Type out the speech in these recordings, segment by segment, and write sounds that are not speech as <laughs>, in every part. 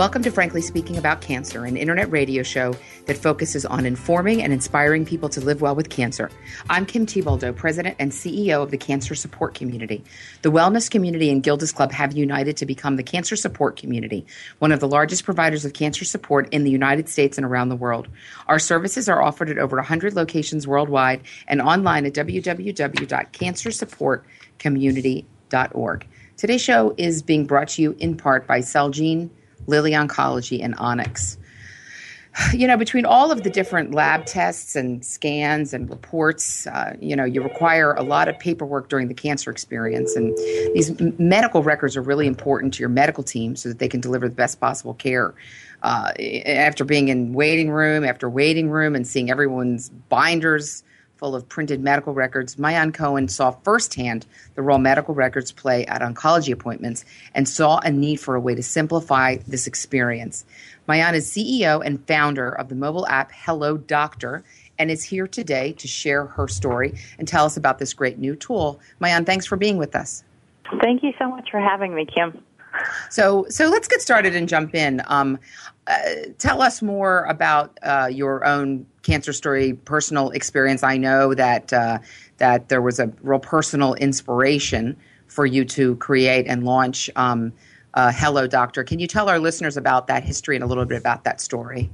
Welcome to Frankly Speaking About Cancer, an internet radio show that focuses on informing and inspiring people to live well with cancer. I'm Kim Thiboldeaux, President and CEO of the Cancer Support Community. The wellness community and Gilda's Club have united to become the Cancer Support Community, one of the largest providers of cancer support in the United States and around the world. Our services are offered at over 100 locations worldwide and online at www.cancersupportcommunity.org. Today's show is being brought to you in part by Celgene Lilly Oncology, and Onyx. You know, between all of the different lab tests and scans and reports, uh, you know, you require a lot of paperwork during the cancer experience. And these medical records are really important to your medical team so that they can deliver the best possible care. Uh, after being in waiting room after waiting room and seeing everyone's binders full of printed medical records, Maayan Cohen saw firsthand the role medical records play at oncology appointments and saw a need for a way to simplify this experience. Maayan is CEO and founder of the mobile app Hello Doctor and is here today to share her story and tell us about this great new tool. Maayan, thanks for being with us. Thank you so much for having me, Kim. So, so let's get started and jump in. Um, uh, tell us more about uh, your own cancer story, personal experience. I know that uh, that there was a real personal inspiration for you to create and launch um, uh, Hello Doctor. Can you tell our listeners about that history and a little bit about that story?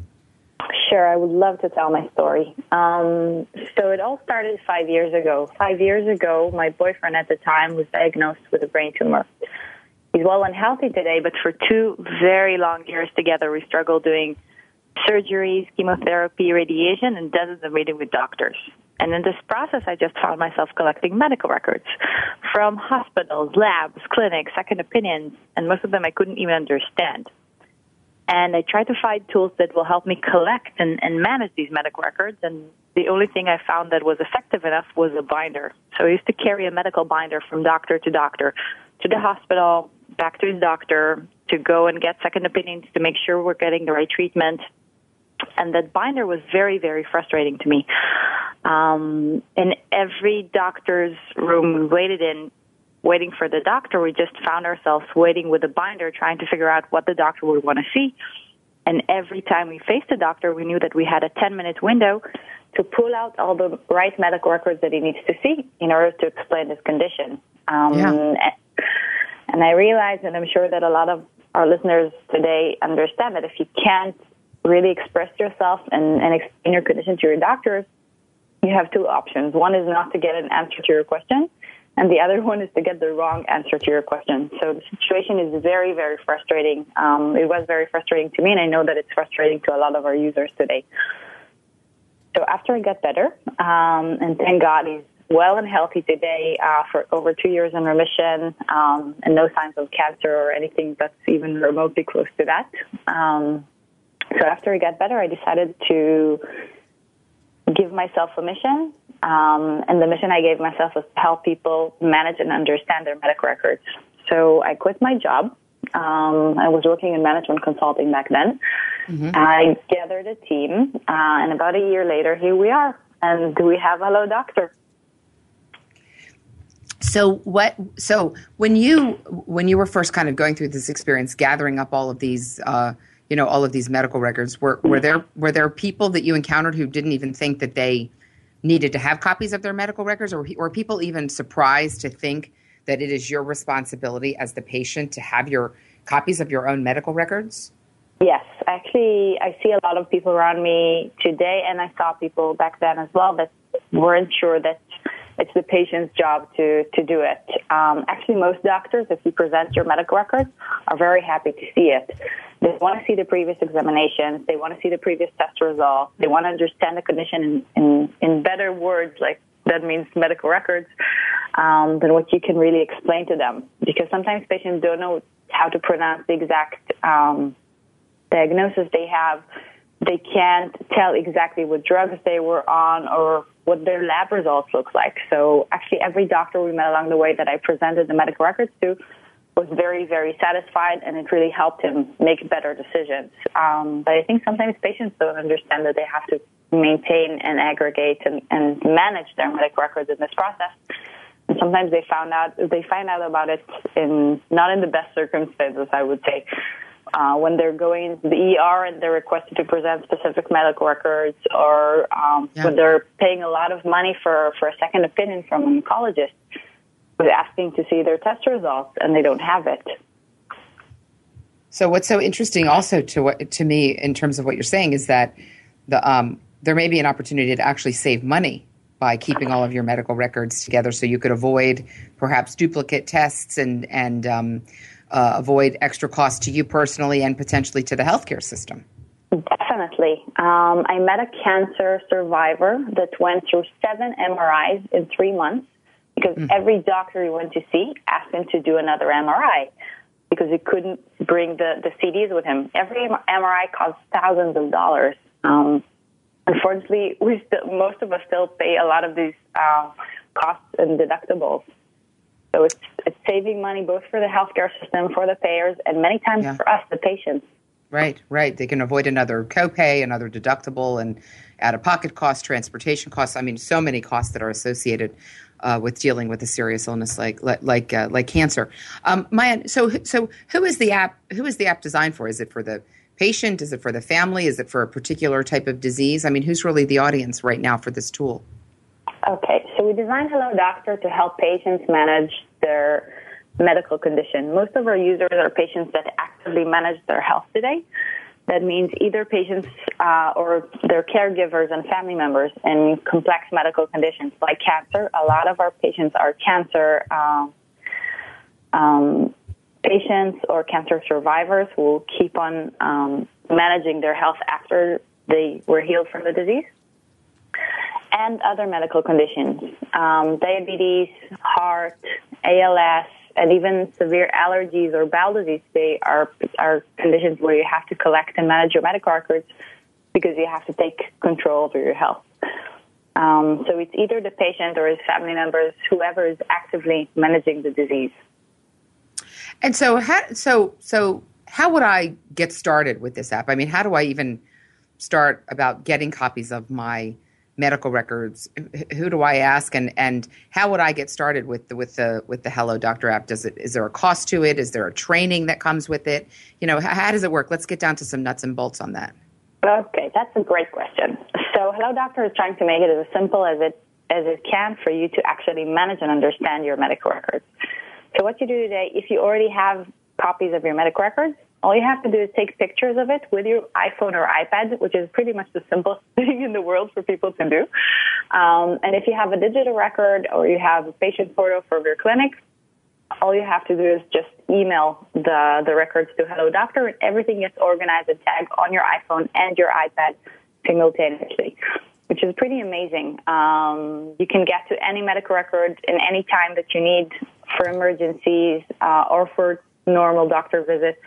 Sure, I would love to tell my story. Um, so it all started five years ago. Five years ago, my boyfriend at the time was diagnosed with a brain tumor. He's well and healthy today, but for two very long years together, we struggled doing surgeries, chemotherapy, radiation, and dozens of meetings with doctors. And in this process, I just found myself collecting medical records from hospitals, labs, clinics, second opinions, and most of them I couldn't even understand. And I tried to find tools that will help me collect and, and manage these medical records. And the only thing I found that was effective enough was a binder. So I used to carry a medical binder from doctor to doctor, to the hospital, back to his doctor, to go and get second opinions to make sure we're getting the right treatment, and that binder was very, very frustrating to me. Um, in every doctor's room we waited in, waiting for the doctor, we just found ourselves waiting with a binder, trying to figure out what the doctor would want to see. And every time we faced the doctor, we knew that we had a 10 minute window to pull out all the right medical records that he needs to see in order to explain his condition. Um, yeah. And I realize, and I'm sure that a lot of our listeners today understand that if you can't really express yourself and, and explain your condition to your doctors, you have two options. One is not to get an answer to your question, and the other <laughs> one is to get the wrong answer to your question. So the situation is very, very frustrating. Um, it was very frustrating to me, and I know that it's frustrating to a lot of our users today. So after I got better, um, and thank God he's well and healthy today uh, for over two years in remission um, and no signs of cancer or anything that's even remotely close to that. Um, so after I got better, I decided to give myself a mission. Um, and the mission I gave myself was to help people manage and understand their medical records. So I quit my job. Um, I was working in management consulting back then. Mm-hmm. I gathered a team, uh, and about a year later, here we are. And we have Hello Doctor. So what? So when you when you were first kind of going through this experience, gathering up all of these uh, you know all of these medical records were were there were there people that you encountered who didn't even think that they needed to have copies of their medical records or were people even surprised to think that it is your responsibility as the patient to have your copies of your own medical records? Yes, actually, I see a lot of people around me today, and I saw people back then as well that weren't sure that it's the patient's job to, to do it. Um, actually, most doctors, if you present your medical records, are very happy to see it. They want to see the previous examinations. They want to see the previous test results. They want to understand the condition in, in, in better words, like that means medical records, um, than what you can really explain to them. Because sometimes patients don't know how to pronounce the exact um, diagnosis they have, they can't tell exactly what drugs they were on or what their lab results look like. So actually, every doctor we met along the way that I presented the medical records to was very, very satisfied, and it really helped him make better decisions. Um, but I think sometimes patients don't understand that they have to maintain and aggregate and, and manage their medical records in this process. And sometimes they found out they find out about it in not in the best circumstances, I would say uh, when they're going to the ER and they're requested to present specific medical records, or um, yeah. when they're paying a lot of money for, for a second opinion from an oncologist with asking to see their test results and they don't have it. So what's so interesting also to what, to me in terms of what you're saying is that the um, there may be an opportunity to actually save money by keeping all of your medical records together, so you could avoid perhaps duplicate tests and and um, uh, avoid extra costs to you personally and potentially to the healthcare system. Definitely. Um, I met a cancer survivor that went through seven MRIs in three months because mm. every doctor he went to see asked him to do another MRI because he couldn't bring the, the CDs with him. Every MRI costs thousands of dollars. Um, unfortunately, we still, most of us still pay a lot of these uh, costs and deductibles. So it's, it's saving money both for the healthcare system, for the payers, and many times yeah. for us, the patients. Right, right. They can avoid another copay, another deductible, and out of pocket costs, transportation costs. I mean, so many costs that are associated uh, with dealing with a serious illness like like uh, like cancer. Um, Maya, so so who is the app? Who is the app designed for? Is it for the patient? Is it for the family? Is it for a particular type of disease? I mean, who's really the audience right now for this tool? Okay, so we designed Hello Doctor to help patients manage their medical condition. Most of our users are patients that actively manage their health today. That means either patients uh, or their caregivers and family members in complex medical conditions like cancer. A lot of our patients are cancer uh, um, patients or cancer survivors who keep on um, managing their health after they were healed from the disease and other medical conditions, um, diabetes, heart, ALS, and even severe allergies or bowel disease. They are are conditions where you have to collect and manage your medical records because you have to take control over your health. Um, so it's either the patient or his family members, whoever is actively managing the disease. And so, how, so, so, how would I get started with this app? I mean, how do I even start about getting copies of my medical records. Who do i ask? And and how would i get started with the with the with the hello doctor app? Does it is there a cost to it? Is there a training that comes with it? You know how, how does it work? Let's get down to some nuts and bolts on that. Okay that's a great question. So hello doctor is trying to make it as simple as it as it can for you to actually manage and understand your medical records. So what you do today if you already have copies of your medical records all you have to do is take pictures of it with your iPhone or iPad, which is pretty much the simplest <laughs> thing in the world for people to do. Um, and if you have a digital record or you have a patient photo from your clinic, all you have to do is just email the, the records to Hello Doctor, and everything gets organized and tagged on your iPhone and your iPad simultaneously, which is pretty amazing. Um, you can get to any medical record in any time that you need for emergencies uh, or for normal doctor visits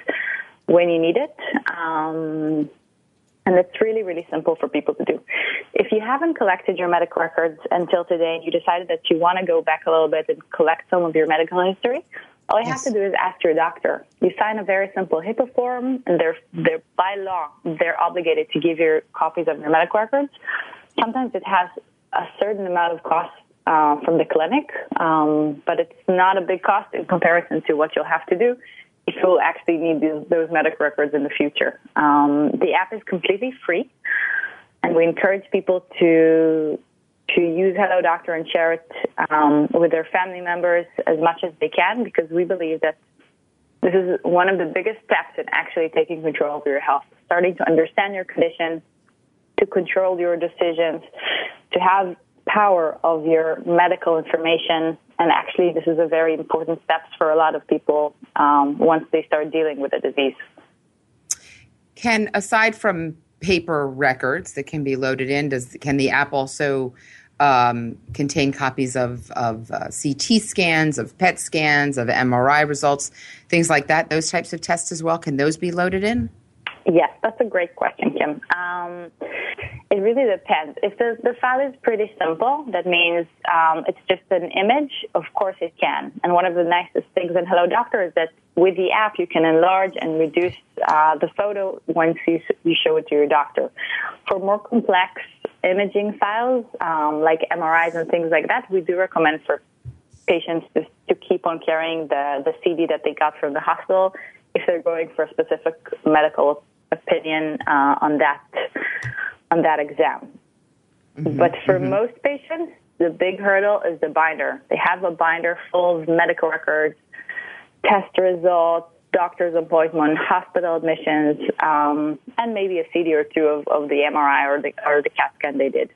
when you need it. Um, and it's really, really simple for people to do. If you haven't collected your medical records until today and you decided that you want to go back a little bit and collect some of your medical history, all you yes. have to do is ask your doctor. You sign a very simple HIPAA form, and they're, they're by law, they're obligated to give you copies of your medical records. Sometimes it has a certain amount of cost uh, from the clinic, um, but it's not a big cost in comparison to what you'll have to do you'll actually need these, those medical records in the future. Um, the app is completely free, and we encourage people to to use Hello Doctor and share it um, with their family members as much as they can because we believe that this is one of the biggest steps in actually taking control of your health, starting to understand your condition, to control your decisions, to have power of your medical information. And actually, this is a very important step for a lot of people um, once they start dealing with the disease. Can, aside from paper records that can be loaded in, does can the app also um, contain copies of, of uh, CT scans, of PET scans, of MRI results, things like that? Those types of tests as well. Can those be loaded in? Yes, that's a great question, Kim. Um, it really depends. If the, the file is pretty simple, that means um, it's just an image, of course it can. And one of the nicest things in Hello Doctor is that with the app, you can enlarge and reduce uh, the photo once you, you show it to your doctor. For more complex imaging files, um, like MRIs and things like that, we do recommend for patients to, to keep on carrying the, the CD that they got from the hospital if they're going for a specific medical opinion uh, on that on that exam. Mm-hmm, but for mm-hmm. most patients, the big hurdle is the binder. They have a binder full of medical records, test results, doctor's appointment, hospital admissions, um, and maybe a CD or two of, of the MRI or the, or the CAT scan they did.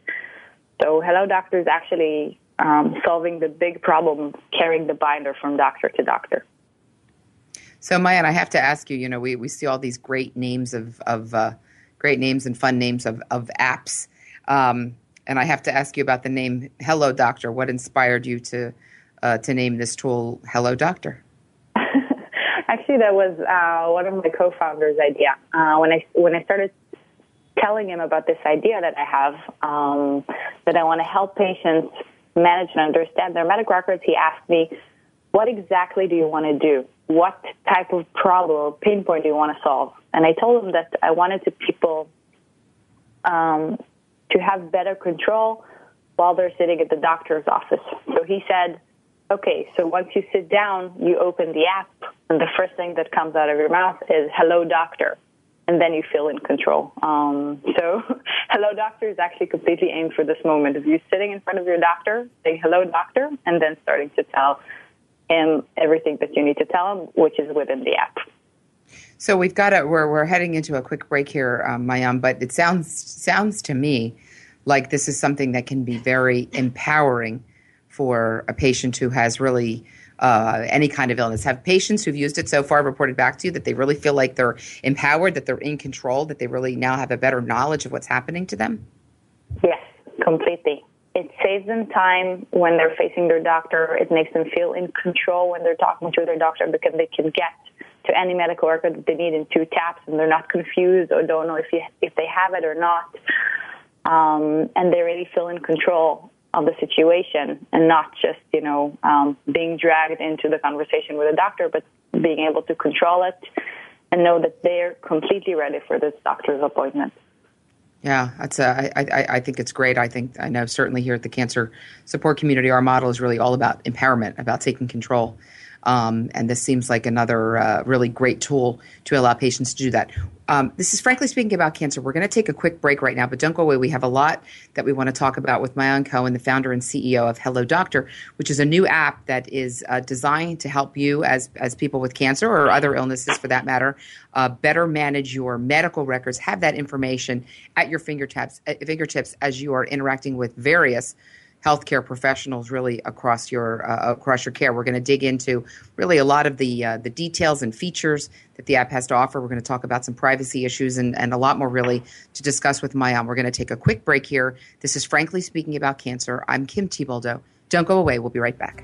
So Hello Doctor is actually um, solving the big problem carrying the binder from doctor to doctor. So Maayan, I have to ask you, you know, we, we see all these great names of, of uh, great names and fun names of, of apps. Um, and I have to ask you about the name Hello Doctor. What inspired you to, uh, to name this tool Hello Doctor? <laughs> Actually, that was uh, one of my co-founders' idea. Uh, when I when I started telling him about this idea that I have, um, that I want to help patients manage and understand their medical records, he asked me, "What exactly do you want to do? What type of problem or pain point do you want to solve?" And I told him that I wanted to people um, to have better control while they're sitting at the doctor's office. So he said Okay, so once you sit down, you open the app, and the first thing that comes out of your mouth is "Hello, doctor," and then you feel in control. Um, so, <laughs> "Hello, doctor" is actually completely aimed for this moment of you sitting in front of your doctor, saying "Hello, doctor," and then starting to tell him everything that you need to tell him, which is within the app. So we've got a we're we're heading into a quick break here, um, Maayan, but it sounds sounds to me like this is something that can be very empowering for a patient who has really uh, any kind of illness. Have patients who've used it so far reported back to you that they really feel like they're empowered, that they're in control, that they really now have a better knowledge of what's happening to them? Yes, completely. It saves them time when they're facing their doctor. It makes them feel in control when they're talking to their doctor because they can get to any medical record that they need in two taps and they're not confused or don't know if, you, if they have it or not. Um, and they really feel in control of the situation and not just, you know, um, being dragged into the conversation with a doctor, but being able to control it and know that they're completely ready for this doctor's appointment. Yeah, that's a, I, I, I think it's great. I think I know certainly here at the cancer support community, our model is really all about empowerment, about taking control. Um, and this seems like another uh, really great tool to allow patients to do that. Um, this is frankly speaking about cancer. We're going to take a quick break right now, but don't go away. We have a lot that we want to talk about with Maayan Cohen, the founder and CEO of Hello Doctor, which is a new app that is uh, designed to help you as as people with cancer or other illnesses, for that matter, uh, better manage your medical records. Have that information at your fingertips, fingertips as you are interacting with various healthcare professionals really across your uh, across your care. We're going to dig into really a lot of the uh, the details and features that the app has to offer. We're going to talk about some privacy issues and, and a lot more really to discuss with Maayan. We're going to take a quick break here. This is Frankly Speaking About Cancer. I'm Kim Thiboldeaux. Don't go away. We'll be right back.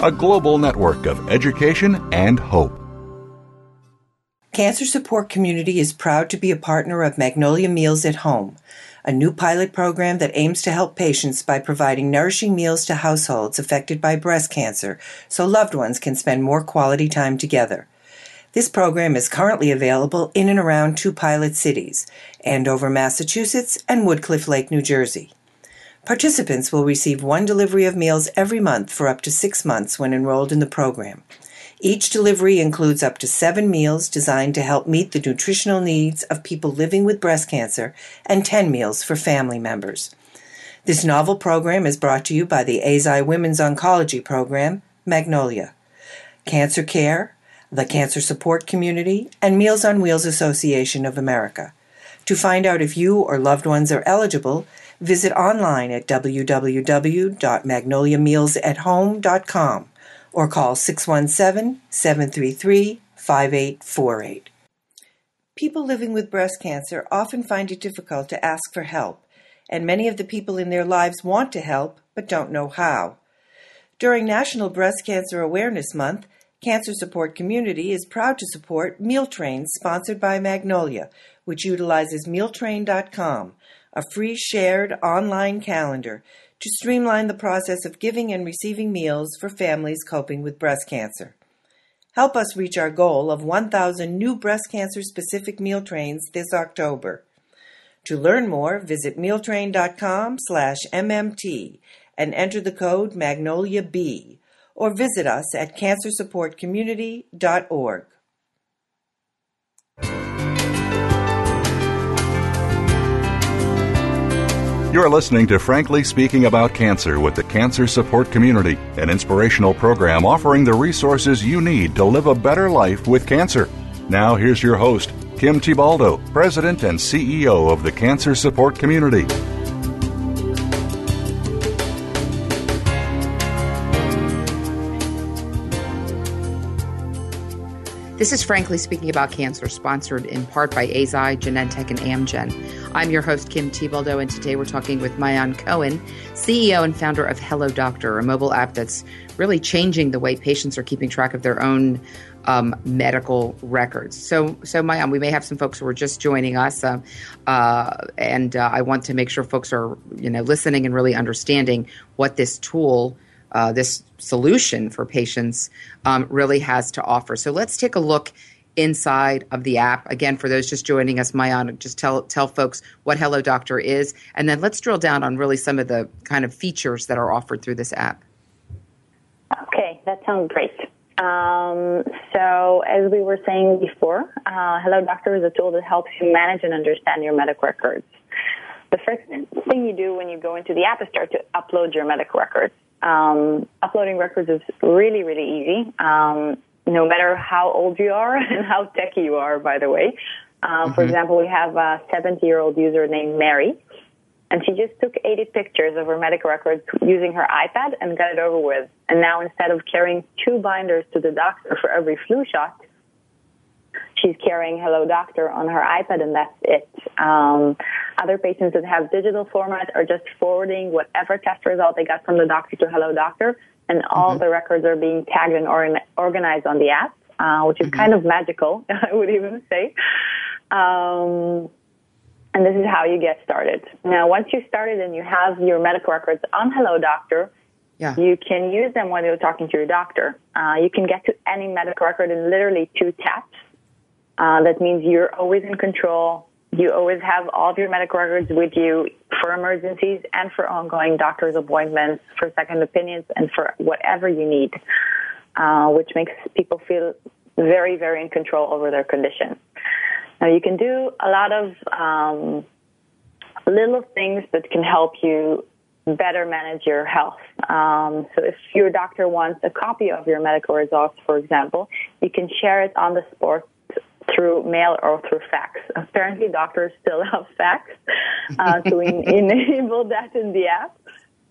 a global network of education and hope. Cancer Support Community is proud to be a partner of Magnolia Meals at Home, a new pilot program that aims to help patients by providing nourishing meals to households affected by breast cancer so loved ones can spend more quality time together. This program is currently available in and around two pilot cities, Andover, Massachusetts and Woodcliff Lake, New Jersey. Participants will receive one delivery of meals every month for up to six months when enrolled in the program. Each delivery includes up to seven meals designed to help meet the nutritional needs of people living with breast cancer and 10 meals for family members. This novel program is brought to you by the Eisai Women's Oncology Program, Magnolia, Cancer Care, the Cancer Support Community, and Meals on Wheels Association of America. To find out if you or loved ones are eligible, visit online at www.magnoliamealsathome.com or call 617 733 5848. People living with breast cancer often find it difficult to ask for help, and many of the people in their lives want to help but don't know how. During National Breast Cancer Awareness Month, Cancer Support Community is proud to support Meal Trains sponsored by Magnolia, which utilizes mealtrain.com, a free shared online calendar to streamline the process of giving and receiving meals for families coping with breast cancer. Help us reach our goal of 1,000 new breast cancer specific meal trains this October. To learn more, visit mealtrain.com slash MMT and enter the code MagnoliaB or visit us at cancersupportcommunity.org. You're listening to Frankly Speaking About Cancer with the Cancer Support Community, an inspirational program offering the resources you need to live a better life with cancer. Now, here's your host, Kim Thiboldeaux, President and CEO of the Cancer Support Community. This is Frankly Speaking About Cancer, sponsored in part by Eisai, Genentech, and Amgen. I'm your host, Kim Thiboldeaux, and today we're talking with Maayan Cohen, CEO and founder of Hello Doctor, a mobile app that's really changing the way patients are keeping track of their own um, medical records. So, so Maayan, we may have some folks who are just joining us, uh, uh, and uh, I want to make sure folks are, you know, listening and really understanding what this tool uh, this solution for patients um, really has to offer. So let's take a look inside of the app. Again, for those just joining us, Maayan, just tell tell folks what Hello Doctor is, and then let's drill down on really some of the kind of features that are offered through this app. Okay, that sounds great. Um, so, as we were saying before, uh, Hello Doctor is a tool that helps you manage and understand your medical records. The first thing you do when you go into the app is start to upload your medical records. Um, uploading records is really, really easy. Um, no matter how old you are <laughs> and how techy you are, by the way. Um, mm-hmm. For example, we have a 70 year old user named Mary, and she just took 80 pictures of her medical records using her iPad and got it over with. And now instead of carrying two binders to the doctor for every flu shot, she's carrying Hello Doctor on her iPad, and that's it. Um, other patients that have digital format are just forwarding whatever test result they got from the doctor to Hello Doctor, and all mm-hmm. the records are being tagged and or- organized on the app, uh, which is mm-hmm. kind of magical, <laughs> I would even say. Um, and this is how you get started. Now, once you started and you have your medical records on Hello Doctor, yeah. you can use them when you're talking to your doctor. Uh, you can get to any medical record in literally two taps. Uh, that means you're always in control. You always have all of your medical records with you for emergencies and for ongoing doctor's appointments, for second opinions, and for whatever you need, uh, which makes people feel very, very in control over their condition. Now, you can do a lot of um, little things that can help you better manage your health. Um, so if your doctor wants a copy of your medical results, for example, you can share it on the spot through mail or through fax. Apparently, doctors still <laughs> have fax, uh, so we <laughs> enable that in the app.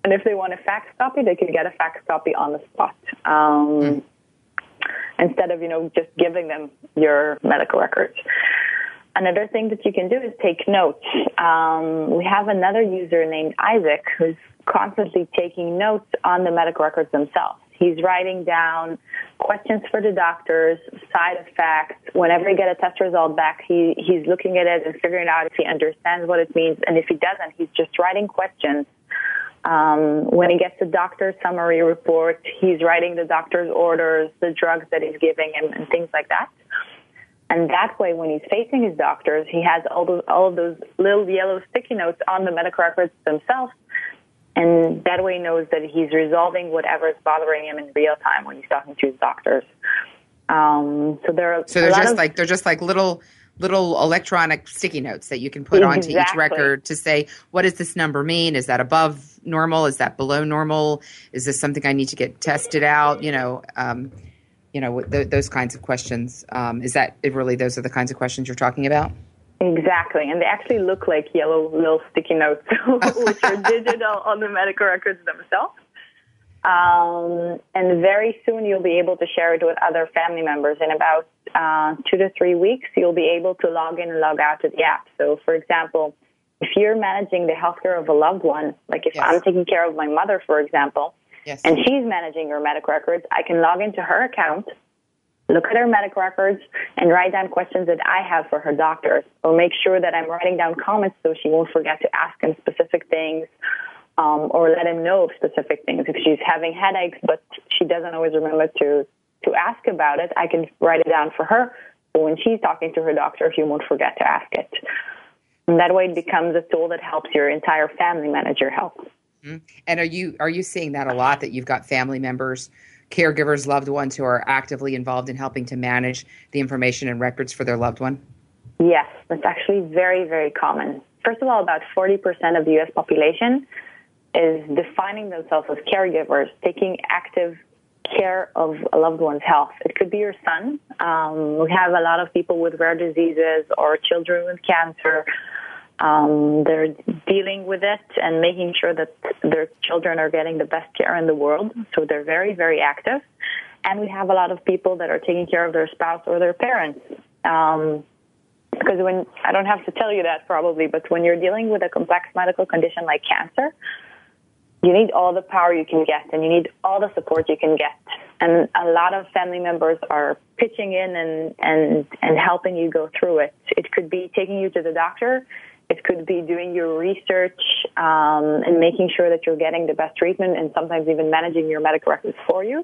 And if they want a fax copy, they can get a fax copy on the spot. Um, mm. Instead of, you know, just giving them your medical records. Another thing that you can do is take notes. Um, we have another user named Isaac who's constantly taking notes on the medical records themselves. He's writing down questions for the doctors, side effects. Whenever he get a test result back, he, he's looking at it and figuring out if he understands what it means. And if he doesn't, he's just writing questions um, when he gets the doctor's summary report, he's writing the doctor's orders, the drugs that he's giving him, and things like that. And that way, when he's facing his doctors, he has all those, all those little yellow sticky notes on the medical records themselves. And that way, he knows that he's resolving whatever is bothering him in real time when he's talking to his doctors. Um, so there are so they're just of, like they're just like little little electronic sticky notes that you can put exactly. onto each record to say what does this number mean? Is that above normal? Is that below normal? Is this something i need to get tested out? You know um, you know th- those kinds of questions. Um, is that really those are the kinds of questions you're talking about exactly and they actually look like yellow little sticky notes <laughs> which are <laughs> digital on the medical records themselves um, and very soon you'll be able to share it with other family members. In about uh, two to three weeks, you'll be able to log in and log out to the app. So, for example, if you're managing the healthcare of a loved one, like if yes. I'm taking care of my mother, for example, yes. and she's managing her medical records, I can log into her account, look at her medical records, and write down questions that I have for her doctors, or make sure that I'm writing down comments so she won't forget to ask him specific things um, or let him know of specific things. If she's having headaches, but she doesn't always remember to to ask about it, I can write it down for her. So when she's talking to her doctor, she won't forget to ask it. And that way, it becomes a tool that helps your entire family manage your health. Mm-hmm. And are you are you seeing that a lot? That you've got family members, caregivers, loved ones who are actively involved in helping to manage the information and records for their loved one? Yes, that's actually very very common. First of all, about forty percent of the U.S. population is defining themselves as caregivers, taking active care of a loved one's health. It could be your son. Um, we have a lot of people with rare diseases or children with cancer. Um, they're dealing with it and making sure that their children are getting the best care in the world. So they're very, very active. And we have a lot of people that are taking care of their spouse or their parents. Um, because when I don't have to tell you that probably, but when you're dealing with a complex medical condition like cancer, you need all the power you can get and you need all the support you can get. And a lot of family members are pitching in and, and, and helping you go through it. It could be taking you to the doctor. It could be doing your research um, and making sure that you're getting the best treatment and sometimes even managing your medical records for you.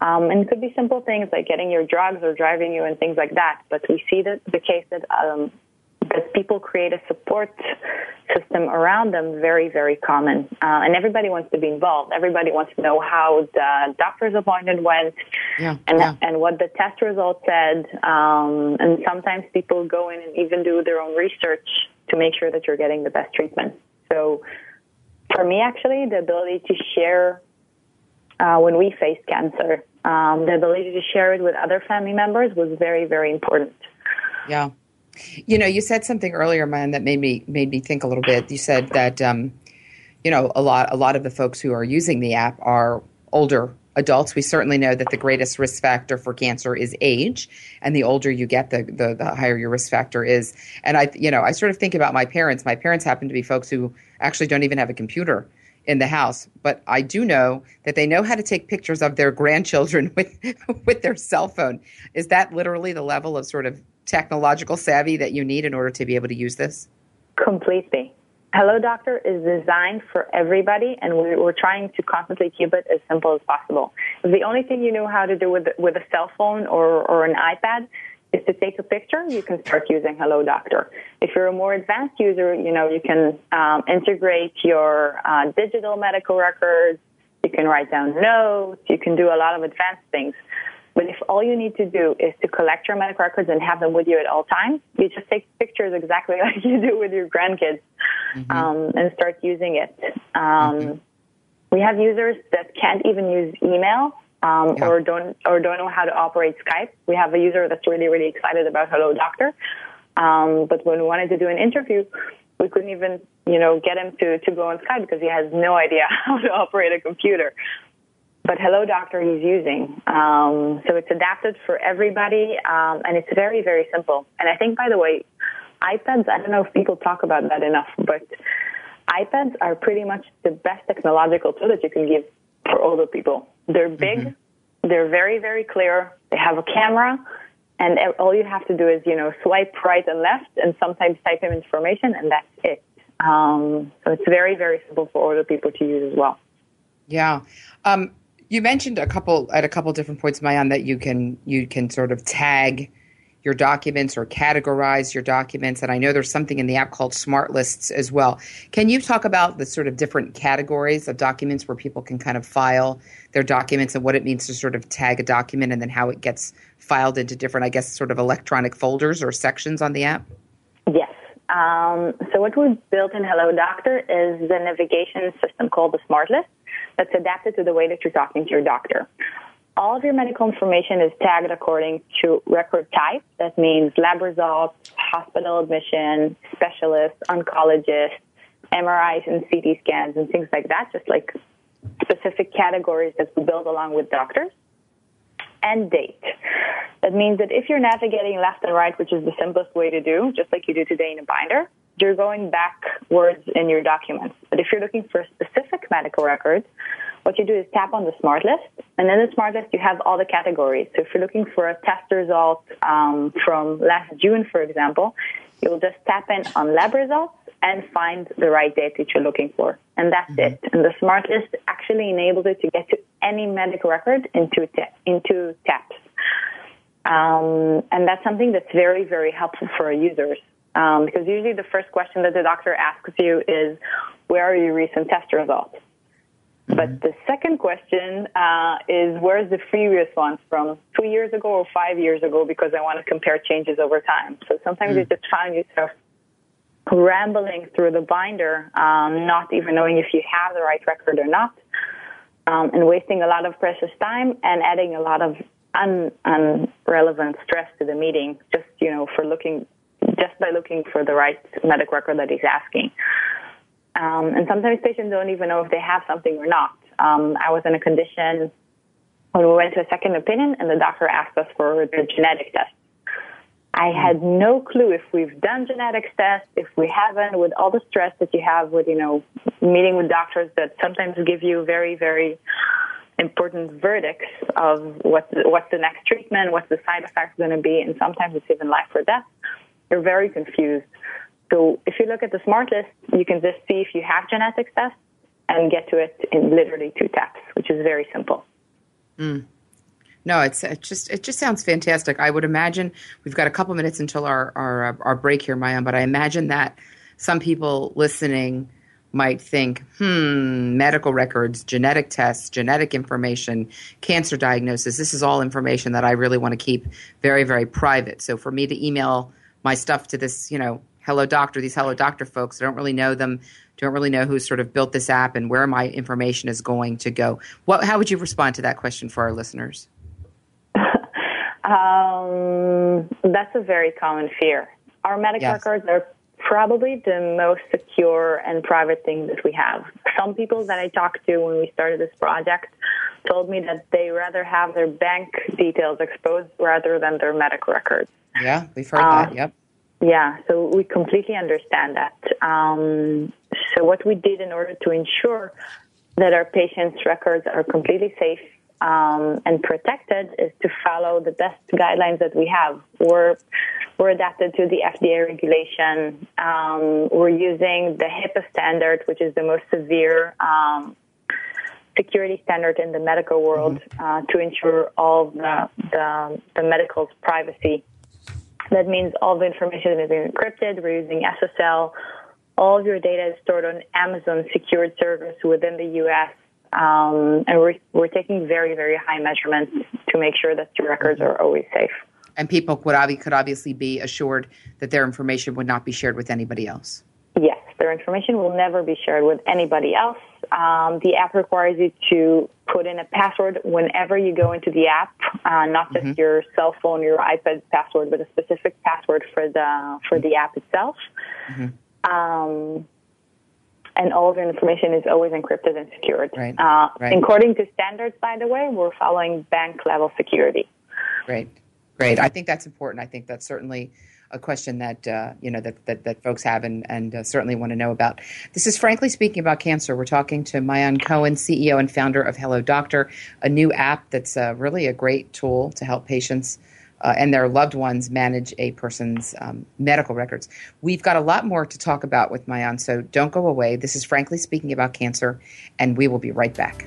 Um, and it could be simple things like getting your drugs or driving you and things like that. But we see that the case that um, that people create a support system around them very, very common. Uh, and everybody wants to be involved. Everybody wants to know how the doctor's appointment went yeah, and, yeah. and what the test results said. Um, and sometimes people go in and even do their own research to make sure that you're getting the best treatment. So for me, actually, the ability to share uh, when we faced cancer, um, the ability to share it with other family members was very, very important. Yeah. You know, you said something earlier, man, that made me made me think a little bit. You said that um, you know a lot a lot of the folks who are using the app are older adults. We certainly know that the greatest risk factor for cancer is age, and the older you get, the, the the higher your risk factor is. And I, you know, I sort of think about my parents. My parents happen to be folks who actually don't even have a computer in the house, but I do know that they know how to take pictures of their grandchildren <laughs> with with their cell phone. Is that literally the level of sort of technological savvy that you need in order to be able to use this? Completely. Hello Doctor is designed for everybody, and we're, trying to constantly keep it as simple as possible. If the only thing you know how to do with with a cell phone or, or an iPad is to take a picture, you can start using Hello Doctor. If you're a more advanced user, you know you can um, integrate your uh, digital medical records. You can write down notes. You can do a lot of advanced things. But if all you need to do is to collect your medical records and have them with you at all times, you just take pictures exactly <laughs> like you do with your grandkids mm-hmm. um, and start using it. Um, mm-hmm. We have users that can't even use email um, Yeah. or don't or don't know how to operate Skype. We have a user that's really really excited about Hello Doctor, um, but when we wanted to do an interview, we couldn't even you know get him to to go on Skype because he has no <laughs> idea how to operate a computer. But Hello Doctor he's using, um, so it's adapted for everybody, um, and it's very very simple. And I think by the way, iPads. I don't know if people talk about that enough, but iPads are pretty much the best technological tool that you can give for older people. They're big, they're very, very clear, they have a camera, and all you have to do is, you know, swipe right and left and sometimes type in information, and that's it. Um, so it's very, very simple for older people to use as well. Yeah. Um, you mentioned a couple at a couple different points, Maayan, that you can you can sort of tag your documents or categorize your documents, and I know there's something in the app called Smart Lists as well. Can you talk about the sort of different categories of documents where people can kind of file their documents and what it means to sort of tag a document, and then how it gets filed into different, I guess, sort of electronic folders or sections on the app? Yes. Um, so what we've built in Hello Doctor is the navigation system called the Smart List that's adapted to the way that you're talking to your doctor. All of your medical information is tagged according to record type. That means lab results, hospital admission, specialist, oncologist, MRIs and CT scans and things like that, just like specific categories that we build along with doctors and date. That means that if you're navigating left and right, which is the simplest way to do, just like you do today in a binder, you're going backwards in your documents. But if you're looking for a specific medical record, what you do is tap on the smart list, and in the smart list you have all the categories. So if you're looking for a test result um, from last June, for example, you'll just tap in on lab results and find the right date that you're looking for, and that's it. And the smart list actually enables it to get to any medical record into ta- into taps. Um, and that's something that's very, very helpful for our users. Um, because usually the first question that the doctor asks you is, where are your recent test results? But the second question uh, is, where's the previous ones from two years ago or five years ago? Because I want to compare changes over time. So sometimes you just find yourself rambling through the binder, um, not even knowing if you have the right record or not, um, and wasting a lot of precious time and adding a lot of un- unrelevant stress to the meeting just you know for looking just by looking for the right medical record that he's asking. Um, and sometimes patients don't even know if they have something or not. Um, I was in a condition when we went to a second opinion, and the doctor asked us for the genetic test. I had no clue if we've done genetics tests, if we haven't, with all the stress that you have with, you know, meeting with doctors that sometimes give you very, very important verdicts of what what's the next treatment, what's the side effects going to be, and sometimes it's even life or death. You're very confused. So if you look at the smart list, you can just see if you have genetics tests and get to it in literally two taps, which is very simple. No, it's it just it just sounds fantastic. I would imagine we've got a couple minutes until our our, uh, our break here, Maayan, but I imagine that some people listening might think, hmm, medical records, genetic tests, genetic information, cancer diagnosis. This is all information that I really want to keep very, very private. So for me to email my stuff to this, you know, Hello Doctor, these Hello Doctor folks, I don't really know them, don't really know who sort of built this app and where my information is going to go. What, how would you respond to that question for our listeners? <laughs> Um, that's a very common fear. Our medical Yes. records are probably the most secure and private thing that we have. Some people that I talked to when we started this project told me that they rather have their bank details exposed rather than their medical records. Yeah, we've heard Uh, that. Yep. Yeah, so we completely understand that. Um, so what we did in order to ensure that our patients' records are completely safe um, and protected is to follow the best guidelines that we have. We're we're adapted to the FDA regulation. Um, we're using the HIPAA standard, which is the most severe um, security standard in the medical world, uh, to ensure all the, the the medical's privacy. That means all the information is encrypted. We're using SSL. All of your data is stored on Amazon secured servers within the U.S. Um, and we're, we're taking very, very high measurements to make sure that your records are always safe. And people obvi- could obviously be assured that their information would not be shared with anybody else. Yes, their information will never be shared with anybody else. Um, the app requires you to put in a password whenever you go into the app, uh, not just mm-hmm. your cell phone, your iPad password, but a specific password for the for the app itself. Mm-hmm. Um, and all of your information is always encrypted and secured. Right. Uh, right. According to standards, by the way, we're following bank level security. Great, great. I think that's important. I think that's certainly a question that uh, you know that, that, that folks have and, and uh, certainly want to know about. This is frankly speaking about cancer. We're talking to Maayan Cohen, CEO and founder of Hello Doctor, a new app that's uh, really a great tool to help patients. Uh, and their loved ones manage a person's um, medical records. We've got a lot more to talk about with Maayan, so don't go away. This is Frankly Speaking About Cancer, and we will be right back.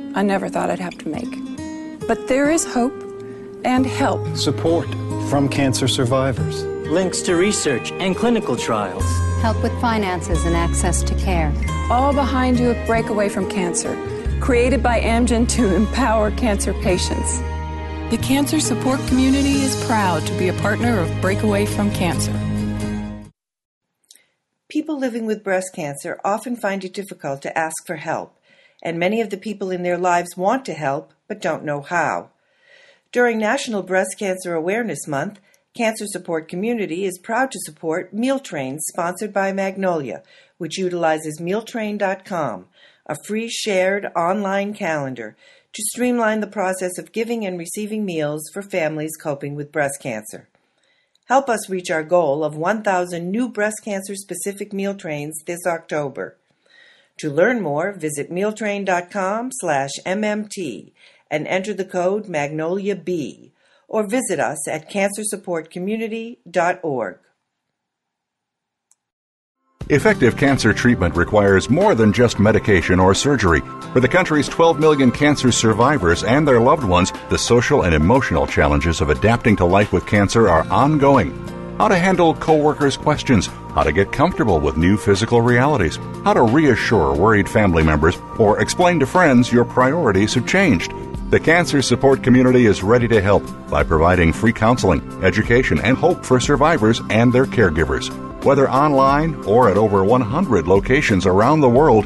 I never thought I'd have to make. But there is hope and help. Support from cancer survivors. Links to research and clinical trials. Help with finances and access to care. All behind you at Breakaway from Cancer, created by Amgen to empower cancer patients. The cancer support community is proud to be a partner of Breakaway from Cancer. People living with breast cancer often find it difficult to ask for help and many of the people in their lives want to help but don't know how. During National Breast Cancer Awareness Month, Cancer Support Community is proud to support Meal Trains sponsored by Magnolia, which utilizes mealtrain.com, a free shared online calendar to streamline the process of giving and receiving meals for families coping with breast cancer. Help us reach our goal of 1,000 new breast cancer specific meal trains this October. To learn more, visit mealtrain.com slash MMT and enter the code MagnoliaB or visit us at cancersupportcommunity.org. Effective cancer treatment requires more than just medication or surgery. For the country's 12 million cancer survivors and their loved ones, the social and emotional challenges of adapting to life with cancer are ongoing how to handle coworkers' questions, how to get comfortable with new physical realities, how to reassure worried family members, or explain to friends your priorities have changed. The cancer support community is ready to help by providing free counseling, education, and hope for survivors and their caregivers. Whether online or at over 100 locations around the world,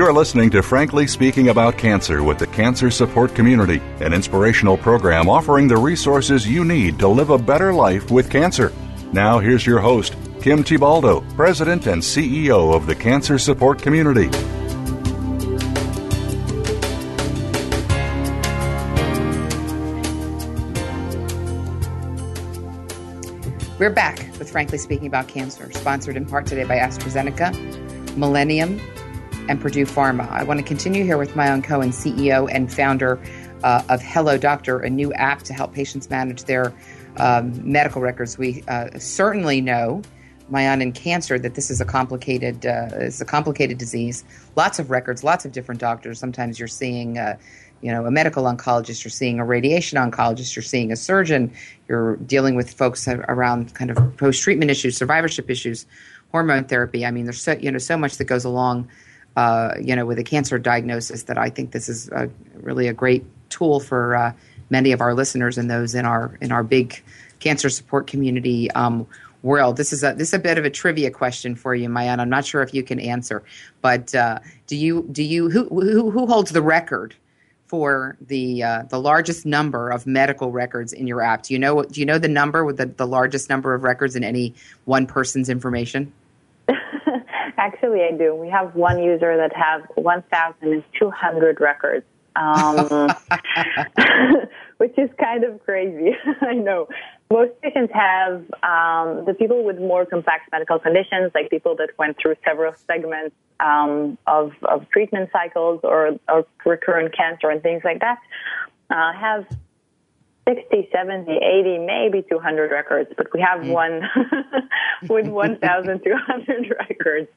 You're listening to Frankly Speaking About Cancer with the Cancer Support Community, an inspirational program offering the resources you need to live a better life with cancer. Now, here's your host, Kim Thiboldeaux, President and CEO of the Cancer Support Community. We're back with Frankly Speaking About Cancer, sponsored in part today by AstraZeneca, Millennium, and Purdue Pharma. I want to continue here with Maayan Cohen, CEO and founder uh, of Hello Doctor, a new app to help patients manage their um, medical records. We uh, certainly know, Maayan, in cancer, that this is a complicated, uh, it's a complicated disease. Lots of records, lots of different doctors. Sometimes you're seeing uh, you know, a medical oncologist, you're seeing a radiation oncologist, you're seeing a surgeon, you're dealing with folks around kind of post treatment issues, survivorship issues, hormone therapy. I mean, there's so you know so much that goes along uh, you know, with a cancer diagnosis, that I think this is a, really a great tool for uh, many of our listeners and those in our in our big cancer support community um, world. This is a this is a bit of a trivia question for you, Maayan. I'm not sure if you can answer, but uh, do you do you who, who who holds the record for the uh, the largest number of medical records in your app. Do you know do you know the number with the, the largest number of records in any one person's information? Actually, I do. We have one user that has 1,200 records, um, <laughs> <laughs> which is kind of crazy. <laughs> I know. Most patients have um, the people with more complex medical conditions, like people that went through several segments um, of, of treatment cycles or, or recurrent cancer and things like that, uh, have 60, 70, 80, maybe 200 records, but we have mm. one <laughs> with <laughs> 1,200 records.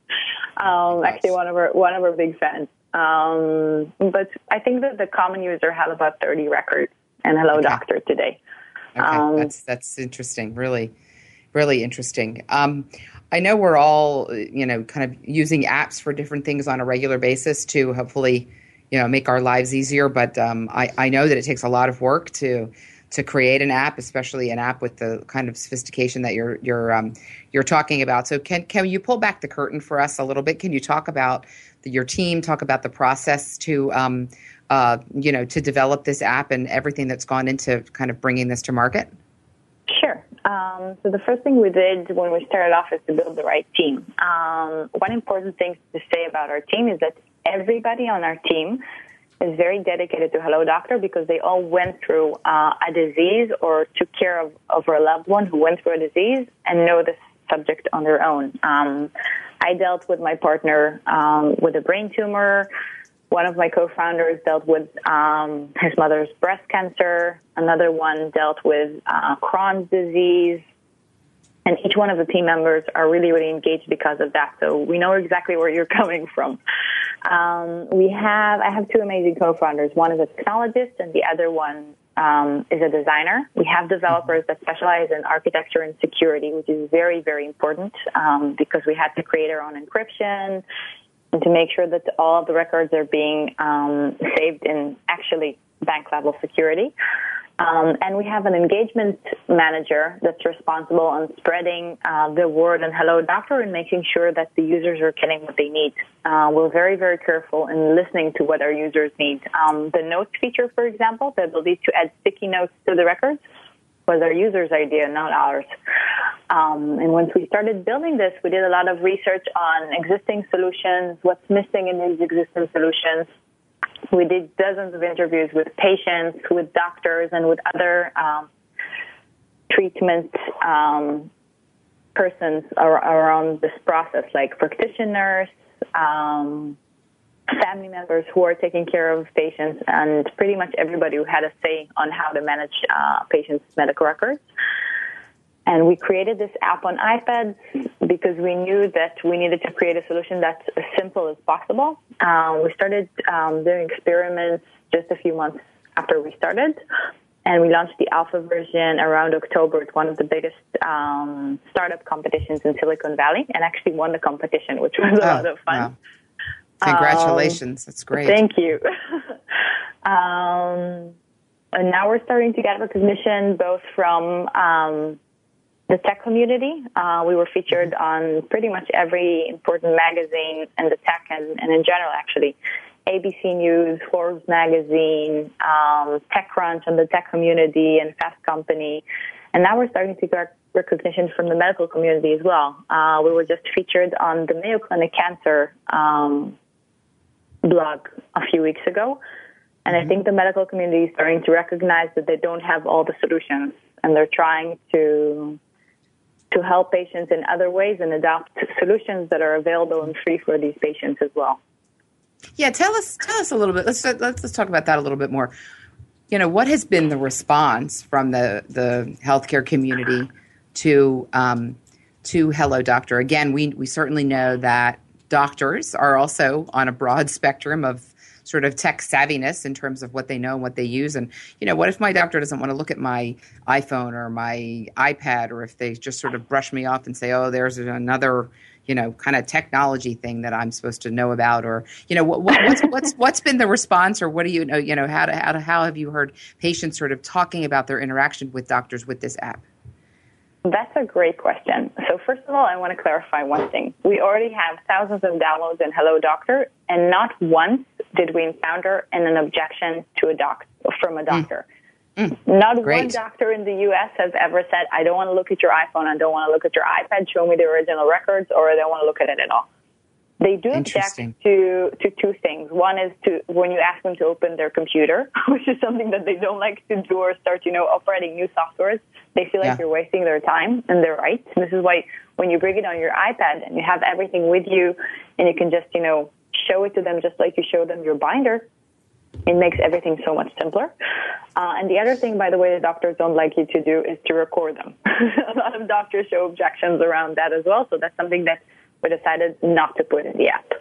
Um, actually, one of our one of our big fans. Um, but I think that the common user has about 30 records and Hello okay. Doctor today. Okay, um, that's that's interesting. Really, really interesting. Um, I know we're all you know kind of using apps for different things on a regular basis to hopefully you know make our lives easier. But um, I I know that it takes a lot of work to to create an app, especially an app with the kind of sophistication that you're you're um, you're talking about. So can can you pull back the curtain for us a little bit? Can you talk about the, your team? Talk about the process to um, uh, you know to develop this app and everything that's gone into kind of bringing this to market. Sure. Um, so the first thing we did when we started off is to build the right team. Um, one important thing to say about our team is that everybody on our team is very dedicated to Hello Doctor because they all went through uh, a disease or took care of, of a loved one who went through a disease and know the subject on their own. Um, I dealt with my partner um, with a brain tumor. One of my co-founders dealt with um, his mother's breast cancer. Another one dealt with uh, Crohn's disease. And each one of the team members are really, really engaged because of that. So we know exactly where you're <laughs> coming from. Um, we have, I have two amazing co-founders. One is a technologist and the other one um, is a designer. We have developers that specialize in architecture and security, which is very, very important um, because we had to create our own encryption and to make sure that all the records are being um, saved in actually bank level security. Um, and we have an engagement manager that's responsible on spreading uh, the word and Hello Doctor and making sure that the users are getting what they need. Uh, we're very, very careful in listening to what our users need. Um, the notes feature, for example, the ability to add sticky notes to the records, was our users' idea, not ours. Um, and once we started building this, we did a lot of research on existing solutions, what's missing in these existing solutions, we did dozens of interviews with patients, with doctors, and with other um, treatment um, persons around this process, like practitioners, um, family members who are taking care of patients, and pretty much everybody who had a say on how to manage uh, patients' medical records. And we created this app on iPads because we knew that we needed to create a solution that's as simple as possible. Um, we started um, doing experiments just a few months after we started, and we launched the alpha version around October at one of the biggest um, startup competitions in Silicon Valley, and actually won the competition, which was a oh, lot of fun. Wow. Congratulations! That's great. Thank you. <laughs> Um, and now we're starting to get recognition both from um, the tech community. Uh, we were featured on pretty much every important magazine in the tech and, and in general, actually. ABC News, Forbes Magazine, um, TechCrunch, and the tech community, and Fast Company. And now we're starting to get recognition from the medical community as well. Uh, we were just featured on the Mayo Clinic Cancer um, blog a few weeks ago. And mm-hmm. I think the medical community is starting to recognize that they don't have all the solutions and they're trying to to help patients in other ways and adopt solutions that are available and free for these patients as well. Yeah, tell us tell us a little bit. Let's let's, let's talk about that a little bit more. You know, what has been the response from the the healthcare community to um, to Hello Doctor? Again, we we certainly know that doctors are also on a broad spectrum of sort of tech savviness in terms of what they know and what they use. And, you know, what if my doctor doesn't want to look at my iPhone or my iPad, or if they just sort of brush me off and say, oh, there's another, you know, kind of technology thing that I'm supposed to know about, or you know, what, what's what's what's been the response, or what do you know, you know, how to, how to, how have you heard patients sort of talking about their interaction with doctors with this app? That's a great question. So first of all, I want to clarify one thing. We already have thousands of downloads in Hello Doctor, and not once did we encounter and an objection to a doc from a doctor. Mm. Not Great. one doctor in the U.S. has ever said, "I don't want to look at your iPhone. I don't want to look at your iPad. Show me the original records, or I don't want to look at it at all." They do object to to two things. One is to when you ask them to open their computer, <laughs> which is something that they don't like to do, or start, you know, operating new softwares. They feel like yeah. you're wasting their time, and they're right. This is why when you bring it on your iPad and you have everything with you, and you can just, you know, show it to them just like you show them your binder, it makes everything so much simpler. Uh, and the other thing, by the way, the doctors don't like you to do is to record them. <laughs> a lot of doctors show objections around that as well. So that's something that we decided not to put in the app.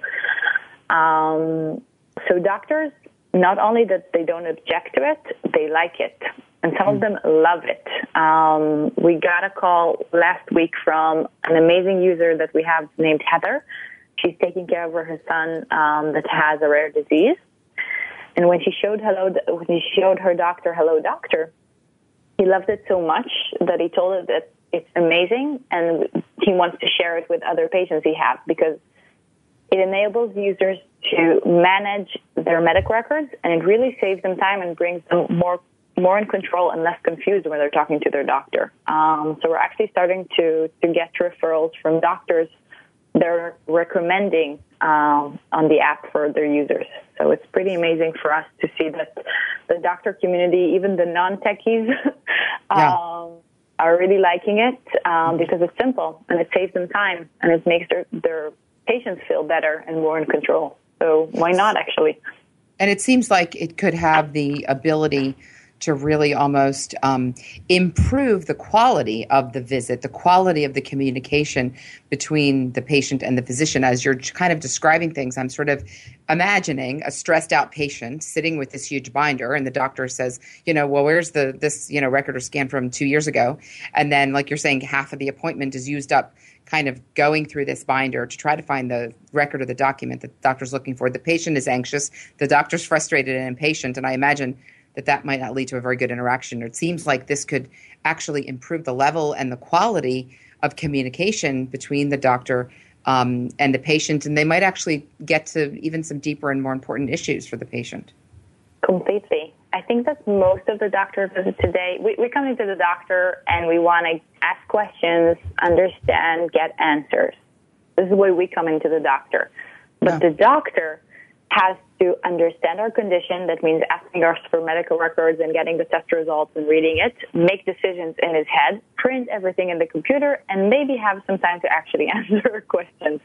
Um, so doctors, not only that they don't object to it, they like it. And some of them love it. Um, we got a call last week from an amazing user that we have named Heather. She's taking care of her son um, that has a rare disease. And when she showed hello, when she showed her doctor, hello doctor, he loved it so much that he told her that it's amazing and he wants to share it with other patients he has because it enables users to manage their medical records and it really saves them time and brings them more more in control and less confused when they're talking to their doctor. Um, so we're actually starting to to get referrals from doctors they're recommending um, on the app for their users. So it's pretty amazing for us to see that the doctor community, even the non-techies, <laughs> yeah. um, are really liking it um, because it's simple and it saves them time and it makes their, their patients feel better and more in control. So why not actually? And it seems like it could have the ability to really almost um, improve the quality of the visit, the quality of the communication between the patient and the physician. As you're kind of describing things, I'm sort of imagining a stressed out patient sitting with this huge binder, and the doctor says, you know, well, where's the this you know record or scan from two years ago? And then, like you're saying, half of the appointment is used up kind of going through this binder to try to find the record or the document that the doctor's looking for. The patient is anxious, the doctor's frustrated and impatient, and I imagine that that might not lead to a very good interaction. It seems like this could actually improve the level and the quality of communication between the doctor um, and the patient, and they might actually get to even some deeper and more important issues for the patient. Completely. I think that most of the doctor visits today, we, we come into the doctor and we want to ask questions, understand, get answers. This is why we come into the doctor. But yeah. the doctor has to understand our condition. That means asking us for medical records and getting the test results and reading it, make decisions in his head, print everything in the computer, and maybe have some time to actually <laughs> answer questions.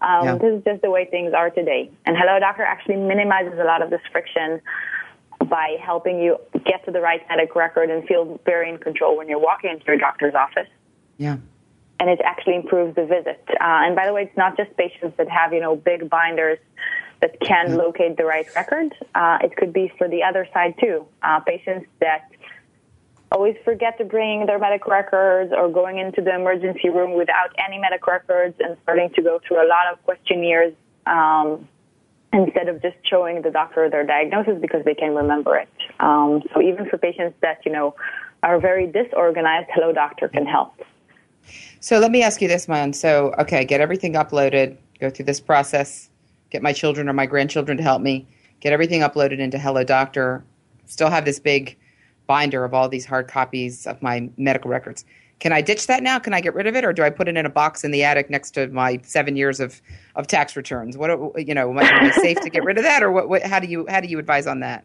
Um, yeah. This is just the way things are today. And Hello Doctor actually minimizes a lot of this friction by helping you get to the right medical record and feel very in control when you're walking into your doctor's office. Yeah and it actually improves the visit. Uh, and by the way, it's not just patients that have, you know, big binders that can mm-hmm. locate the right record. Uh, it could be for the other side too. Uh, patients that always forget to bring their medical records or going into the emergency room without any medical records and starting to go through a lot of questionnaires um, instead of just showing the doctor their diagnosis because they can remember it. Um, so even for patients that, you know, are very disorganized, Hello Doctor can help. So let me ask you this, man. So, okay, get everything uploaded, go through this process, get my children or my grandchildren to help me, get everything uploaded into Hello Doctor, still have this big binder of all these hard copies of my medical records. Can I ditch that now? Can I get rid of it, or do I put it in a box in the attic next to my seven years of, of tax returns? What you know, am I safe to get rid of that, or what, what? How do you how do you advise on that?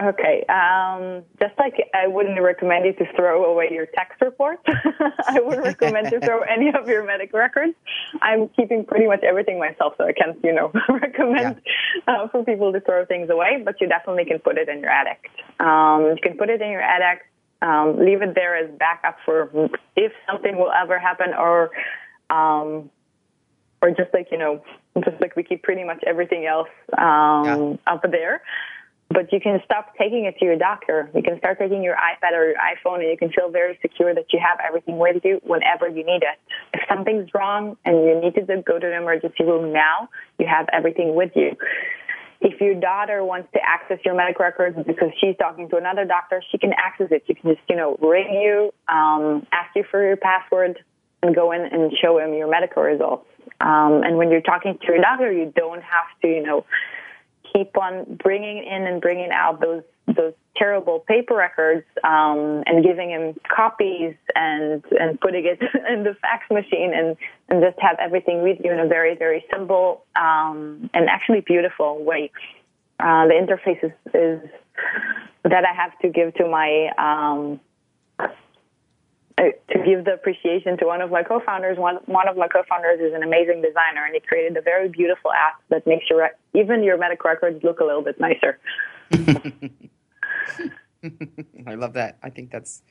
Okay. Um, just like I wouldn't recommend you to throw away your tax report, <laughs> I wouldn't recommend to throw any of your medical records. I'm keeping pretty much everything myself, so I can't, you know, <laughs> recommend yeah. uh, for people to throw things away. But you definitely can put it in your attic. Um, you can put it in your attic. Um, leave it there as backup for if something will ever happen, or um, or just like you know, just like we keep pretty much everything else um, yeah. up there but you can stop taking it to your doctor. You can start taking your iPad or your iPhone and you can feel very secure that you have everything with you whenever you need it. If something's wrong and you need to go to the emergency room now, you have everything with you. If your daughter wants to access your medical records because she's talking to another doctor, she can access it. You can just, you know, ring you, um, ask you for your password, and go in and show him your medical results. Um, and when you're talking to your doctor, you don't have to, you know, keep on bringing in and bringing out those those terrible paper records um, and giving him copies and and putting it <laughs> in the fax machine and and just have everything with you in a very very simple um, and actually beautiful way. Uh, the interface is, is that I have to give to my um, to give the appreciation to one of my co-founders. One one of my co-founders is an amazing designer, and he created a very beautiful app that makes your even your medical records look a little bit nicer. <laughs> I love that. I think that's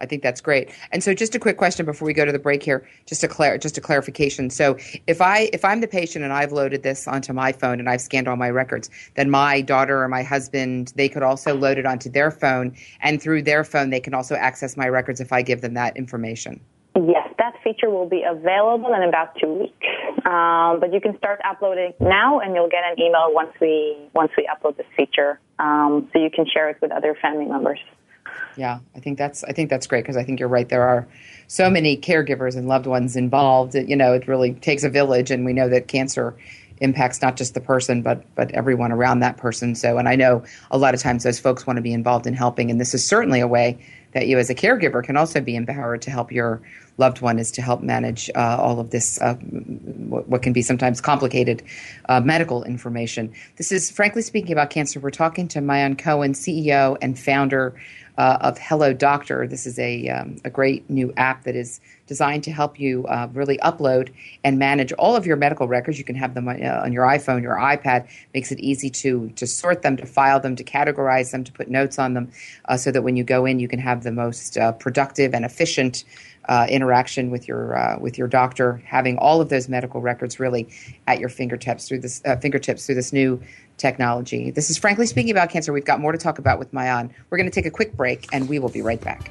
I think that's great. And so, just a quick question before we go to the break here, just a clar- just a clarification. So, if I if I'm the patient and I've loaded this onto my phone and I've scanned all my records, then my daughter or my husband they could also load it onto their phone, and through their phone they can also access my records if I give them that information. Yes, that feature will be available in about two weeks. Um, but you can start uploading now, and you'll get an email once we once we upload this feature, um, so you can share it with other family members. Yeah, I think that's I think that's great because I think you're right. There are so many caregivers and loved ones involved. You know, it really takes a village, and we know that cancer impacts not just the person but but everyone around that person. So, and I know a lot of times those folks want to be involved in helping, and this is certainly a way that you as a caregiver can also be empowered to help your loved one is to help manage uh, all of this uh, what can be sometimes complicated uh, medical information this is frankly speaking about cancer we're talking to Maayan Cohen ceo and founder uh, of Hello Doctor. This is a, um, a great new app that is designed to help you uh, really upload and manage all of your medical records. You can have them on, uh, on your iPhone, your iPad. Makes it easy to to sort them, to file them, to categorize them, to put notes on them, uh, so that when you go in, you can have the most uh, productive and efficient. Uh, interaction with your with your doctor, having all of those medical records really at your fingertips through this fingertips through this new technology. This is frankly speaking about cancer. We've got more to talk about with Maayan. We're going to take a quick break and we will be right back.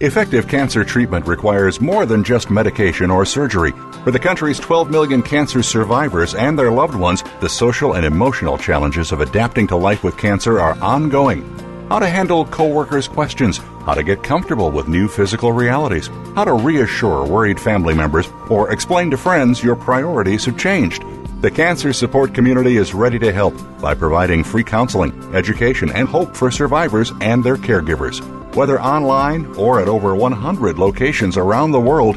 Effective cancer treatment requires more than just medication or surgery. For the country's 12 million cancer survivors and their loved ones, the social and emotional challenges of adapting to life with cancer are ongoing how to handle coworkers' questions, how to get comfortable with new physical realities, how to reassure worried family members, or explain to friends your priorities have changed. The cancer support community is ready to help by providing free counseling, education, and hope for survivors and their caregivers. Whether online or at over 100 locations around the world,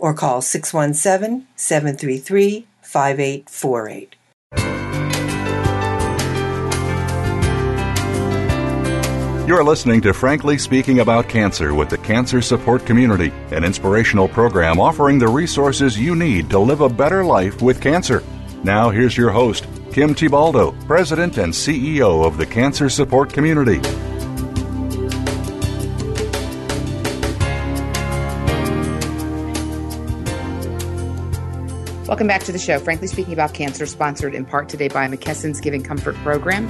or call 617 733 5848. You're listening to Frankly Speaking About Cancer with the Cancer Support Community, an inspirational program offering the resources you need to live a better life with cancer. Now, here's your host, Kim Thiboldeaux, President and CEO of the Cancer Support Community. Welcome back to the show. Frankly Speaking About Cancer, sponsored in part today by McKesson's Giving Comfort Program,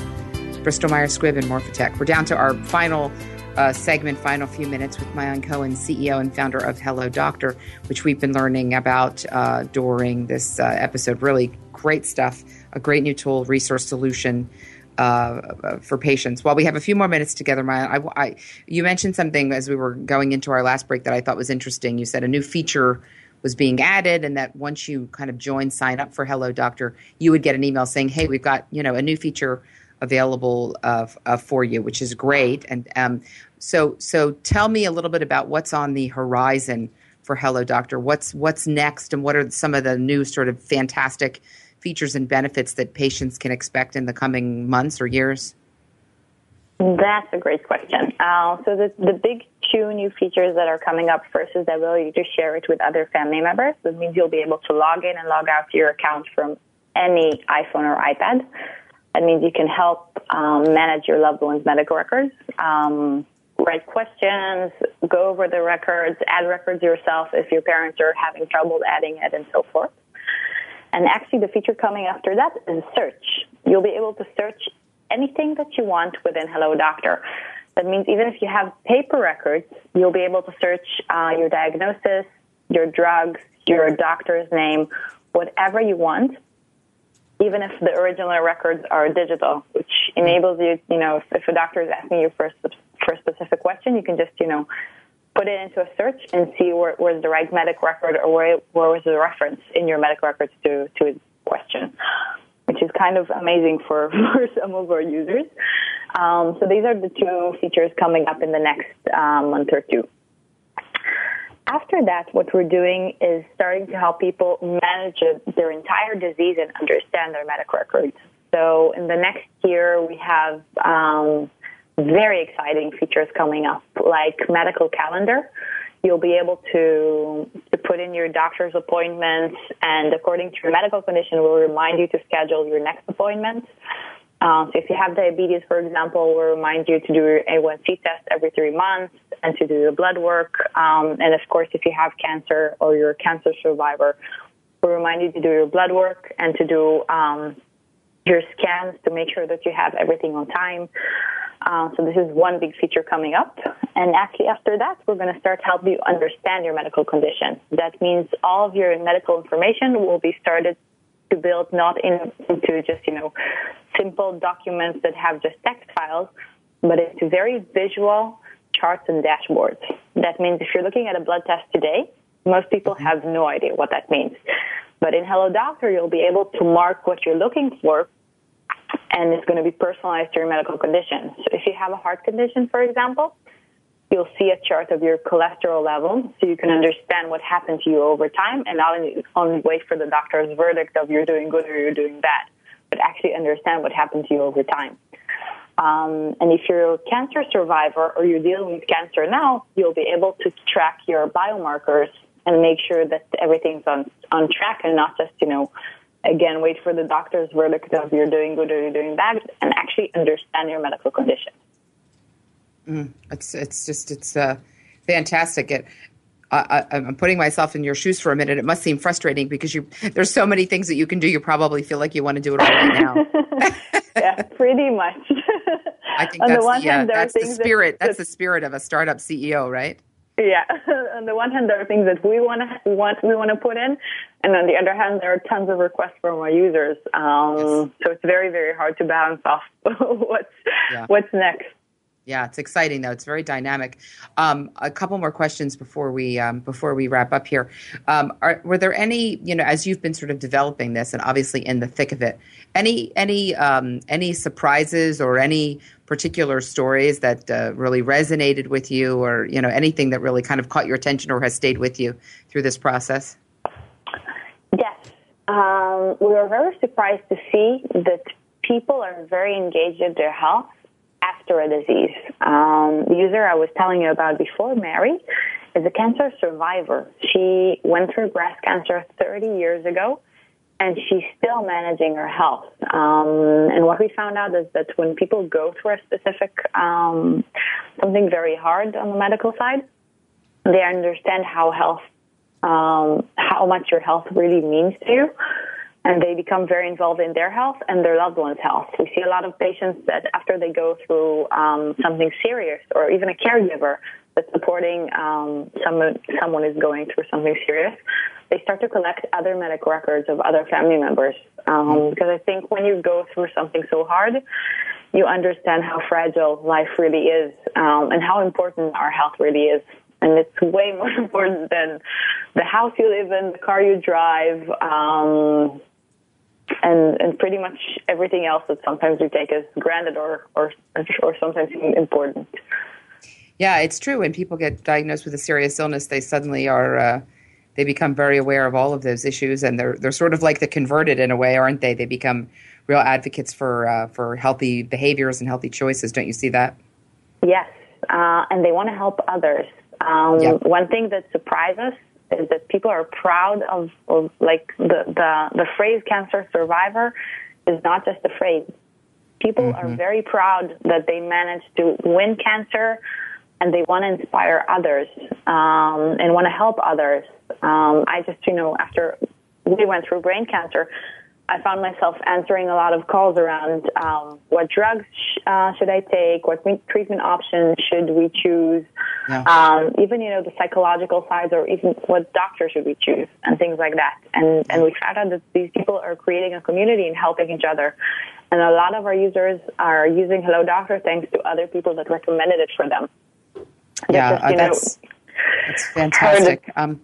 Bristol Myers Squibb, and Morphotek. We're down to our final uh, segment, final few minutes with Maayan Cohen, CEO and founder of Hello Doctor, which we've been learning about uh, during this uh, episode. Really great stuff, a great new tool, resource solution. Uh, for patients. While we have a few more minutes together, Maya, I, I, you mentioned something as we were going into our last break that I thought was interesting. You said a new feature was being added, and that once you kind of join, sign up for Hello Doctor, you would get an email saying, "Hey, we've got you know a new feature available uh, uh, for you," which is great. And um, so, so tell me a little bit about what's on the horizon for Hello Doctor. What's what's next, and what are some of the new sort of fantastic features and benefits that patients can expect in the coming months or years? That's a great question. Uh, so the, the big two new features that are coming up first is the ability to share it with other family members. That means you'll be able to log in and log out to your account from any iPhone or iPad. That means you can help um, manage your loved one's medical records, um, write questions, go over the records, add records yourself if your parents are having trouble adding it, and so forth. And actually, the feature coming after that is search. You'll be able to search anything that you want within Hello Doctor. That means even if you have paper records, you'll be able to search uh, your diagnosis, your drugs, your doctor's name, whatever you want, even if the original records are digital, which enables you, you know, if, if a doctor is asking you for a, for a specific question, you can just, you know, put it into a search and see where was the right medical record or where, where was the reference in your medical records to, to a question which is kind of amazing for, <laughs> for some of our users. Um, so these are the two features coming up in the next uh, month or two. After that, what we're doing is starting to help people manage their entire disease and understand their medical records. So in the next year, we have um, very exciting features coming up, like medical calendar, You'll be able to, to put in your doctor's appointments, and according to your medical condition, we'll remind you to schedule your next appointment. Uh, so if you have diabetes, for example, we'll remind you to do your A1C test every three months and to do the blood work. Um, and of course, if you have cancer or you're a cancer survivor, we'll remind you to do your blood work and to do um, your scans to make sure that you have everything on time. Uh, so this is one big feature coming up. And actually after that, we're going to start helping you understand your medical condition. That means all of your medical information will be started to build not in, into just, you know, simple documents that have just text files, but into very visual charts and dashboards. That means if you're looking at a blood test today, most people mm-hmm. have no idea what that means. But in Hello Doctor, you'll be able to mark what you're looking for and it's going to be personalized to your medical condition. So if you have a heart condition, for example, you'll see a chart of your cholesterol level so you can understand what happened to you over time and not only wait for the doctor's verdict of you're doing good or you're doing bad, but actually understand what happened to you over time. Um, and if you're a cancer survivor or you're dealing with cancer now, you'll be able to track your biomarkers and make sure that everything's on, on track and not just, you know, again, wait for the doctor's verdict of you're doing good or you're doing bad, and actually understand your medical condition. Mm, it's it's just it's uh, fantastic. It, I, am putting myself in your shoes for a minute. It must seem frustrating because you there's so many things that you can do. You probably feel like you want to do it all right now. <laughs> yeah, pretty much. <laughs> I think on that's the, one hand, that's the spirit. That, that's the spirit of a startup CEO, right? Yeah. <laughs> on the one hand, there are things that we want to want we want to put in, and on the other hand, there are tons of requests from our users. Um, yes. So it's very very hard to balance off <laughs> what's yeah. what's next. Yeah, it's exciting though. It's very dynamic. Um, a couple more questions before we um, before we wrap up here. Um, are, were there any, you know, as you've been sort of developing this, and obviously in the thick of it, any any um, any surprises or any particular stories that uh, really resonated with you, or you know anything that really kind of caught your attention or has stayed with you through this process? Yes, um, we were very surprised to see that people are very engaged in their health after a disease. Um, the user I was telling you about before, Mary, is a cancer survivor. She went through breast cancer 30 years ago and she's still managing her health. Um, and what we found out is that when people go through a specific um, something very hard on the medical side, they understand how health, um, how much your health really means to you, and they become very involved in their health and their loved ones' health. We see a lot of patients that after they go through um, something serious, or even a caregiver that's supporting um, someone someone is going through something serious they start to collect other medical records of other family members. Um, because I think when you go through something so hard, you understand how fragile life really is um, and how important our health really is. And it's way <laughs> more important than the house you live in, the car you drive, um, and and pretty much everything else that sometimes we take as granted or or or sometimes important. Yeah, it's true. When people get diagnosed with a serious illness, they suddenly are. Uh, they become very aware of all of those issues, and they're they're sort of like the converted in a way, aren't they? They become real advocates for uh, for healthy behaviors and healthy choices. Don't you see that? Yes, uh, and they want to help others. Um, yep. One thing that surprises us is that people are proud of, of like the, the the phrase "cancer survivor" is not just a phrase. People mm-hmm. are very proud that they managed to win cancer, and they want to inspire others um, and want to help others. Um, I just, you know, after we went through brain cancer, I found myself answering a lot of calls around um, what drugs sh- uh, should I take, what treatment options should we choose, yeah. um, even you know the psychological sides, or even what doctor should we choose, and things like that. And and we found out that these people are creating a community and helping each other. And a lot of our users are using Hello Doctor thanks to other people that recommended it for them. Yeah, just, uh, that's know, that's <laughs> fantastic. Um,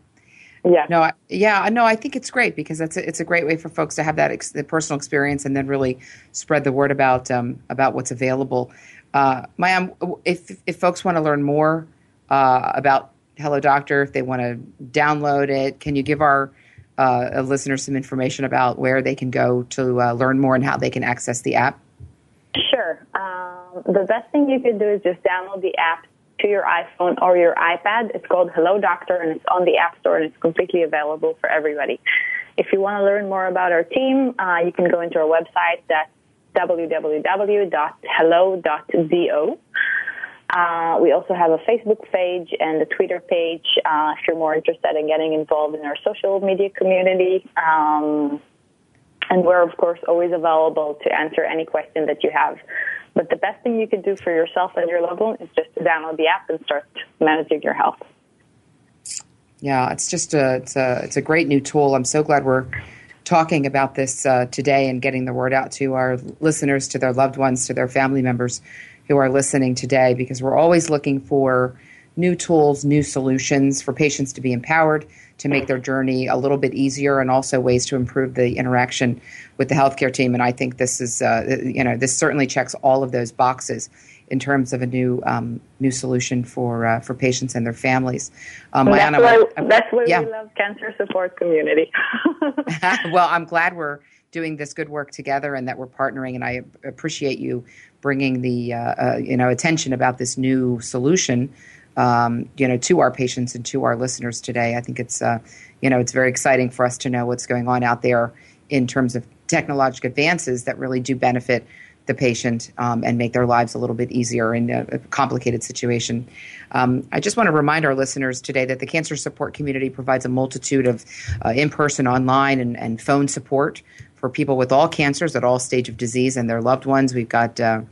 yeah. No. I, yeah. No. I think it's great because it's a, it's a great way for folks to have that ex, the personal experience and then really spread the word about um, about what's available. Uh, Maayan, if if folks want to learn more uh, about Hello Doctor, if they want to download it, can you give our uh, listeners some information about where they can go to uh, learn more and how they can access the app? Sure. Um, the best thing you can do is just download the app to your iPhone or your iPad. It's called Hello Doctor and it's on the App Store and it's completely available for everybody. If you want to learn more about our team, uh, you can go into our website. That's www.hello.do. Uh, we also have a Facebook page and a Twitter page uh, if you're more interested in getting involved in our social media community. Um, and we're, of course, always available to answer any question that you have. But the best thing you can do for yourself and your loved one is just to download the app and start managing your health. Yeah, it's just a it's a it's a great new tool. I'm so glad we're talking about this uh, today and getting the word out to our listeners, to their loved ones, to their family members who are listening today, because we're always looking for new tools, new solutions for patients to be empowered to make their journey a little bit easier and also ways to improve the interaction with the healthcare team. And I think this is, uh, you know, this certainly checks all of those boxes in terms of a new um, new solution for uh, for patients and their families. Um, that's, Anna, why, that's why yeah. we love cancer support community. <laughs> <laughs> well, I'm glad we're doing this good work together and that we're partnering. And I appreciate you bringing the uh, uh you know attention about this new solution um, you know, to our patients and to our listeners today. I think it's, uh, you know, it's very exciting for us to know what's going on out there in terms of technological advances that really do benefit the patient um, and make their lives a little bit easier in a, a complicated situation. Um, I just want to remind our listeners today that the cancer support community provides a multitude of uh, in person, online, and, and, phone support for people with all cancers at all stage of disease and their loved ones. We've got uh,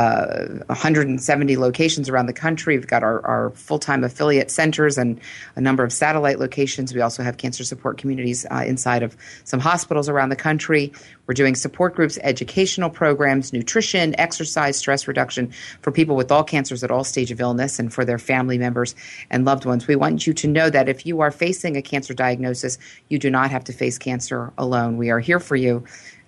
uh, 170 locations around the country. We've got our, our full time affiliate centers and a number of satellite locations. We also have cancer support communities uh, inside of some hospitals around the country. We're doing support groups, educational programs, nutrition, exercise, stress reduction for people with all cancers at all stage of illness and for their family members and loved ones. We want you to know that if you are facing a cancer diagnosis, you do not have to face cancer alone. We are here for you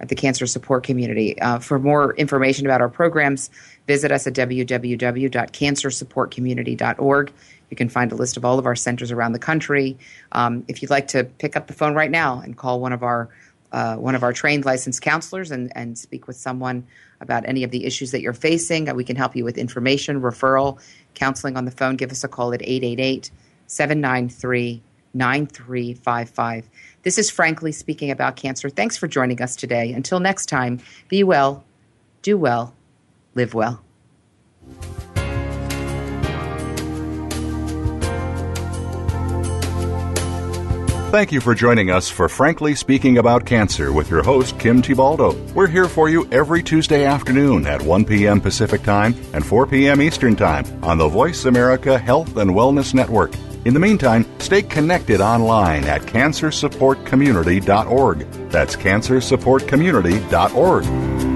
the Cancer Support Community. Uh, for more information about our programs, visit us at www.cancersupportcommunity.org. You can find a list of all of our centers around the country. Um, if you'd like to pick up the phone right now and call one of our uh, one of our trained licensed counselors and, and speak with someone about any of the issues that you're facing, uh, we can help you with information, referral, counseling on the phone. Give us a call at 888 793 9355. This is Frankly Speaking About Cancer. Thanks for joining us today. Until next time, be well, do well, live well. Thank you for joining us for Frankly Speaking About Cancer with your host, Kim Thiboldeaux. We're here for you every Tuesday afternoon at 1 p.m. Pacific Time and 4 p.m. Eastern Time on the Voice America Health and Wellness Network. In the meantime, stay connected online at cancersupportcommunity.org. That's cancersupportcommunity.org.